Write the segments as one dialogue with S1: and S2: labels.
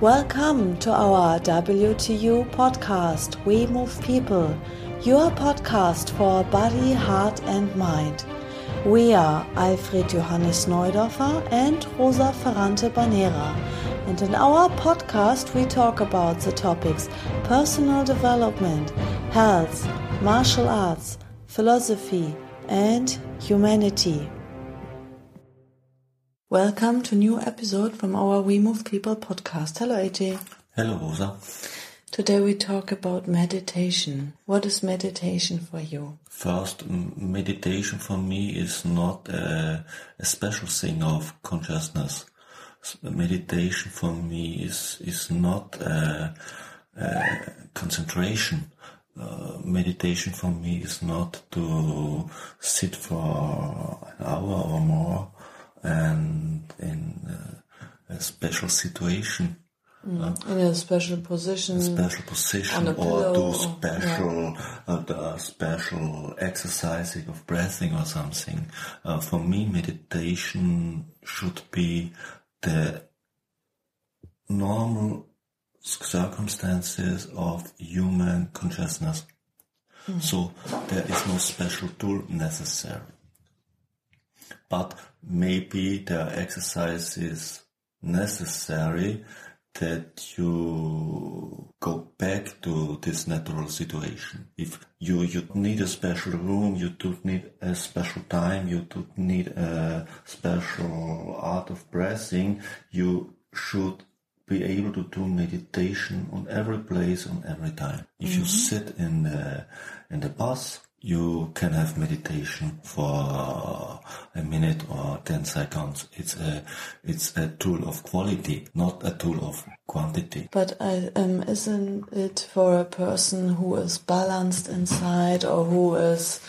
S1: Welcome to our WTU podcast, We Move People, your podcast for body, heart, and mind. We are Alfred Johannes Neudorfer and Rosa Ferrante Bannera, and in our podcast we talk about the topics personal development, health, martial arts, philosophy, and humanity. Welcome to new episode from our We Move People podcast. Hello AJ.
S2: Hello Rosa.
S1: Today we talk about meditation. What is meditation for you?
S2: First, meditation for me is not a, a special thing of consciousness. Meditation for me is is not a, a concentration. Uh, meditation for me is not to sit for an hour or more and in uh, a special situation.
S1: Mm, in a special position,
S2: a special position, or do special, or, yeah. uh, special exercising of breathing or something. Uh, for me, meditation should be the normal circumstances of human consciousness. Mm. So there is no special tool necessary but maybe the exercise is necessary that you go back to this natural situation. If you, you need a special room, you do need a special time, you do need a special art of breathing, you should be able to do meditation on every place, on every time. If mm-hmm. you sit in the, in the bus, you can have meditation for a minute or 10 seconds. It's a, it's a tool of quality, not a tool of quantity.
S1: But uh, um, isn't it for a person who is balanced inside or who is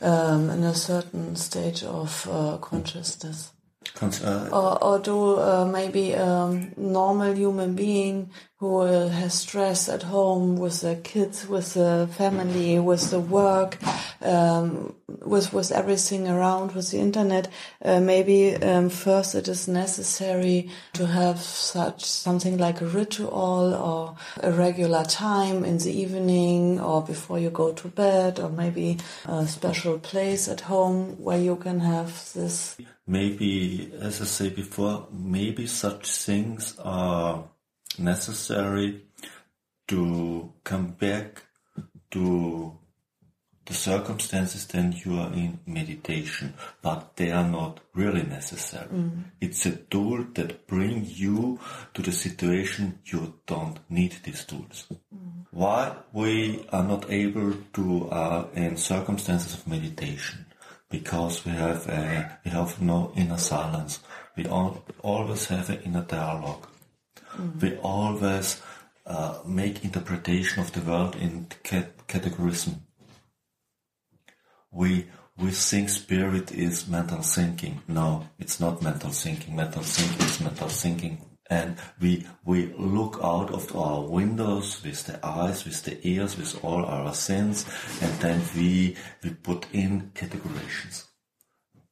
S1: um, in a certain stage of uh, consciousness? Uh, or, or do uh, maybe a normal human being who uh, has stress at home with the kids, with the family, with the work, um, with with everything around, with the internet. Uh, maybe um, first it is necessary to have such something like a ritual or a regular time in the evening or before you go to bed, or maybe a special place at home where you can have this.
S2: Maybe, as I say before, maybe such things are necessary to come back to the circumstances then you are in meditation, but they are not really necessary. Mm. It's a tool that bring you to the situation you don't need these tools. Mm. Why we are not able to uh, in circumstances of meditation? Because we have a, we have no inner silence. We all, always have an inner dialogue. Mm. We always uh, make interpretation of the world in cat- categorism. We we think spirit is mental thinking. No, it's not mental thinking. Mental thinking is mental thinking. And we, we look out of our windows with the eyes, with the ears, with all our sense, and then we, we put in categorizations.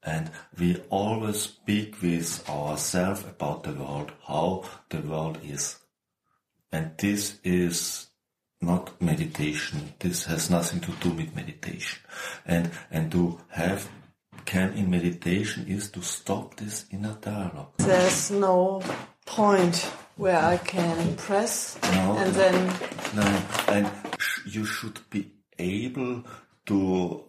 S2: And we always speak with ourselves about the world, how the world is. And this is not meditation. This has nothing to do with meditation. And, and to have can in meditation is to stop this inner dialogue.
S1: There's no point where I can press no, and then.
S2: No, and you should be able to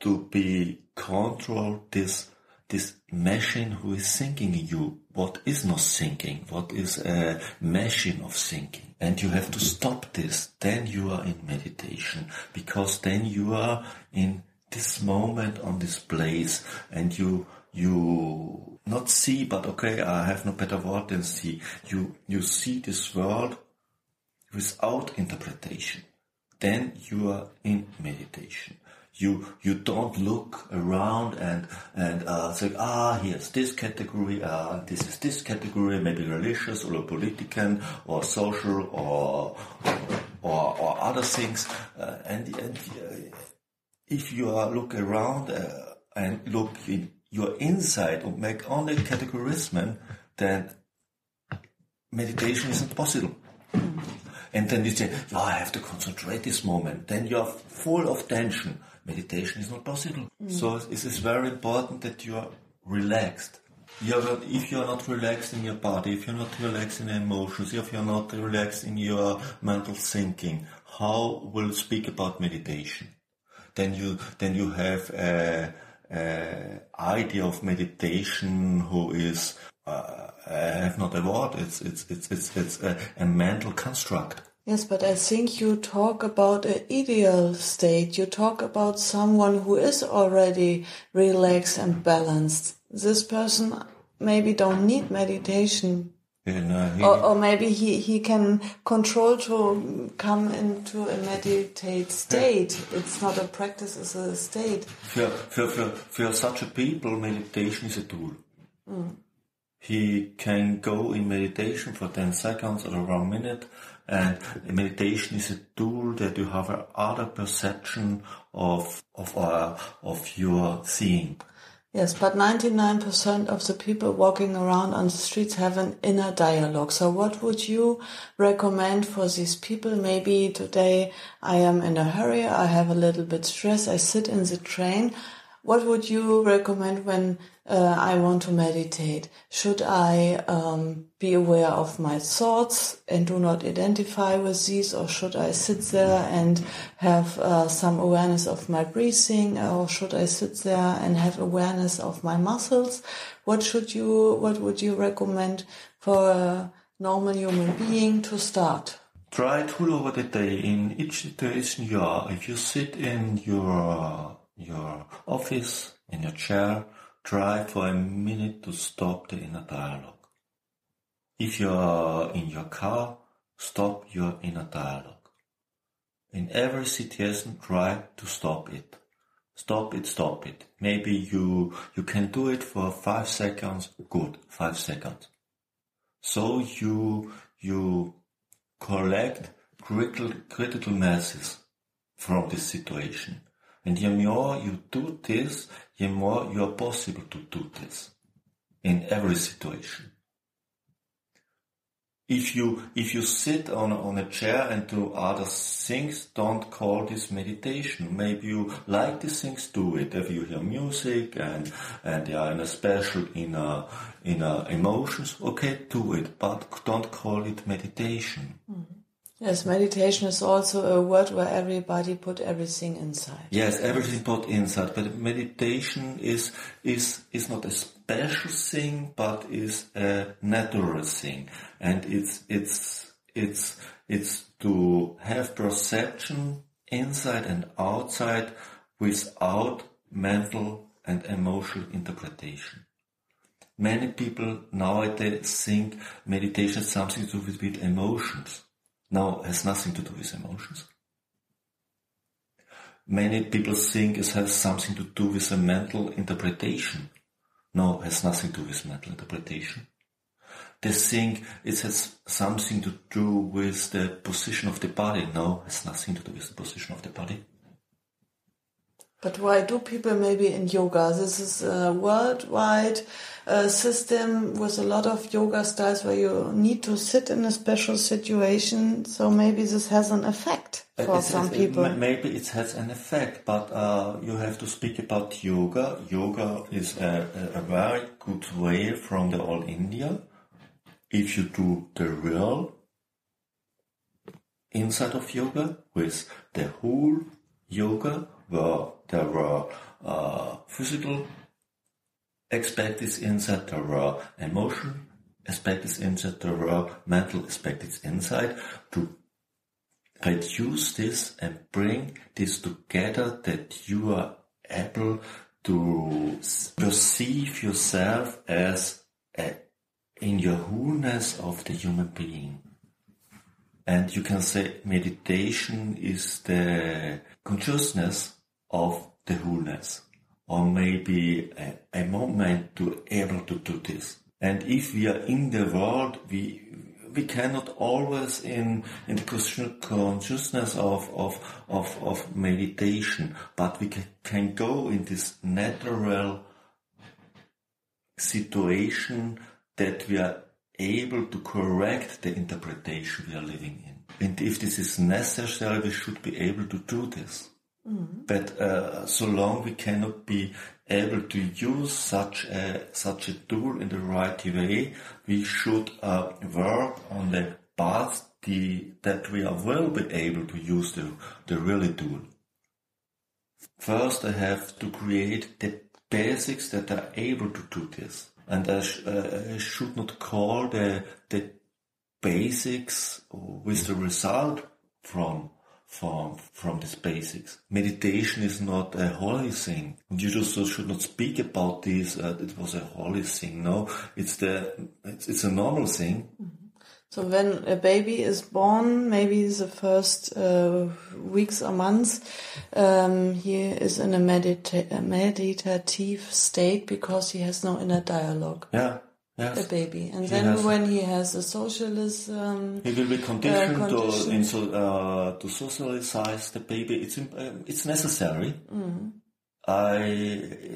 S2: to be control this this machine who is thinking you. What is not thinking? What is a machine of thinking? And you have to stop this. Then you are in meditation because then you are in this moment on this place and you you not see but okay i have no better word than see. You you see this world without interpretation. Then you are in meditation. You you don't look around and and uh, say ah here's this category uh, this is this category maybe religious or a political or social or or, or other things. Uh, and and uh, if you are look around uh, and look in your insight and make only categorism then meditation isn't possible. And then you say, oh, I have to concentrate this moment. Then you are full of tension. Meditation is not possible. Mm. So it is very important that you are relaxed. You're, if you're not relaxed in your body, if you're not relaxed in your emotions, if you're not relaxed in your mental thinking, how will you speak about meditation? Then you, then you have a idea of meditation who is uh, I have not a word. It's it's it's it's it's a, a, mental construct.
S1: Yes, but I think you talk about an ideal state. You talk about someone who is already relaxed and balanced. This person maybe don't need meditation.
S2: Yeah, no,
S1: he, or, or, maybe he, he can control to come into a meditate state. Yeah. It's not a practice, it's a state.
S2: For, for, for, for such a people, meditation is a tool. Mm he can go in meditation for 10 seconds or one minute and meditation is a tool that you have a other perception of of uh, of your seeing
S1: yes but 99% of the people walking around on the streets have an inner dialogue. So what would you recommend for these people? Maybe today i am in a hurry i have a little bit stress i sit in the train what would you recommend when uh, I want to meditate? Should I um, be aware of my thoughts and do not identify with these, or should I sit there and have uh, some awareness of my breathing, or should I sit there and have awareness of my muscles? What should you? What would you recommend for a normal human being to start?
S2: Try to over the day. In each situation you are, if you sit in your your office, in your chair, try for a minute to stop the inner dialogue. If you are in your car, stop your inner dialogue. In every situation, try to stop it. Stop it, stop it. Maybe you, you can do it for five seconds. Good, five seconds. So you, you collect critical, critical masses from this situation. And the more you do this, the more you are possible to do this in every situation. If you, if you sit on, on a chair and do other things, don't call this meditation. Maybe you like these things, do it. If you hear music and, and you are in a special inner, inner emotions, okay, do it, but don't call it meditation.
S1: Mm-hmm. Yes, meditation is also a word where everybody put everything inside.
S2: Yes, everything put inside. But meditation is is is not a special thing, but is a natural thing, and it's it's it's it's to have perception inside and outside without mental and emotional interpretation. Many people nowadays think meditation is something to do with emotions now, has nothing to do with emotions. Many people think it has something to do with a mental interpretation. No, has nothing to do with mental interpretation. They think it has something to do with the position of the body. No, has nothing to do with the position of the body.
S1: But why do people maybe in yoga? This is a worldwide uh, system with a lot of yoga styles where you need to sit in a special situation. So maybe this has an effect for it's, some
S2: it's,
S1: people.
S2: maybe it has an effect, but uh, you have to speak about yoga. Yoga is a, a very good way from the all India. If you do the real inside of yoga with the whole yoga where there were uh, physical aspects inside, there were emotion aspects inside, there were mental aspects inside to reduce this and bring this together that you are able to perceive yourself as a, in your wholeness of the human being. And you can say meditation is the consciousness of the wholeness or maybe a, a moment to able to do this. And if we are in the world, we we cannot always in in the consciousness of of of, of meditation, but we can, can go in this natural situation that we are able to correct the interpretation we are living in. And if this is necessary, we should be able to do this. Mm. But uh, so long we cannot be able to use such a such a tool in the right way, we should uh, work on the path the, that we will be able to use the the really tool. First, I have to create the basics that are able to do this, and I, sh uh, I should not call the the basics with the result from from from these basics. Meditation is not a holy thing. You just should not speak about this. Uh, it was a holy thing. No, it's the it's, it's a normal thing.
S1: So when a baby is born, maybe the first uh, weeks or months, um, he is in a, medita- a meditative state because he has no inner dialogue.
S2: Yeah
S1: yes. a baby. And he then when he has a socialism,
S2: he will be conditioned, uh, conditioned. to uh, to socialize the baby. It's um, it's necessary. Mm. I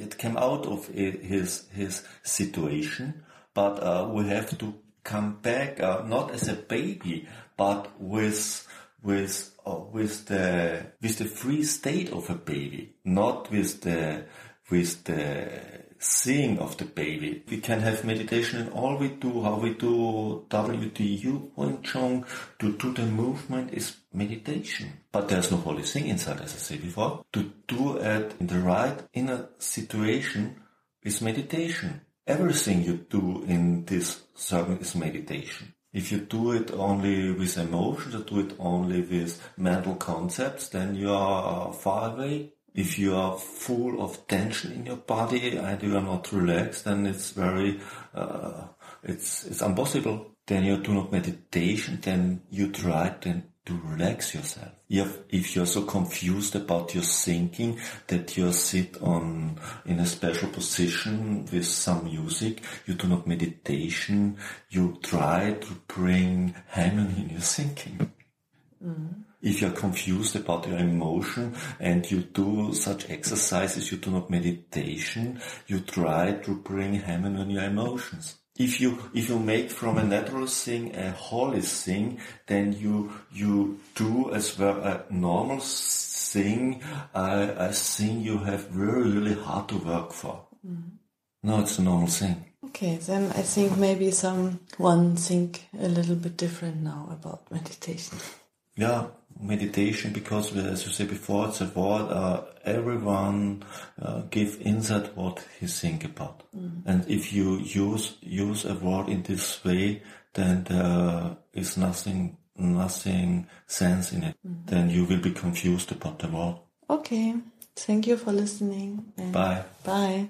S2: it came out of his his situation, but uh, we have to come back uh, not as a baby, but with with uh, with the with the free state of a baby, not with the with the seeing of the baby. We can have meditation in all we do, how we do WTU, Wing Tsun, to do the movement is meditation. But there's no holy thing inside, as I said before. To do it in the right inner situation is meditation. Everything you do in this circle is meditation. If you do it only with emotions, or do it only with mental concepts, then you are far away if you are full of tension in your body and you are not relaxed, then it's very, uh, it's, it's impossible. Then you do not meditation, then you try then to relax yourself. If, if you're so confused about your thinking that you sit on, in a special position with some music, you do not meditation, you try to bring harmony in your thinking. Mm if you're confused about your emotion and you do such exercises, you do not meditation, you try to bring harmony on your emotions. If you, if you make from a natural thing a holy thing, then you, you do as well a normal thing, a, a thing you have really, really hard to work for. Mm. No, it's a normal thing.
S1: Okay, then I think maybe someone think a little bit different now about meditation.
S2: Yeah, meditation because, as you said before, it's a word. Uh, everyone uh, give insight what he think about, mm. and if you use use a word in this way, then there is nothing nothing sense in it. Mm. Then you will be confused about the word.
S1: Okay, thank you for listening.
S2: Bye.
S1: Bye.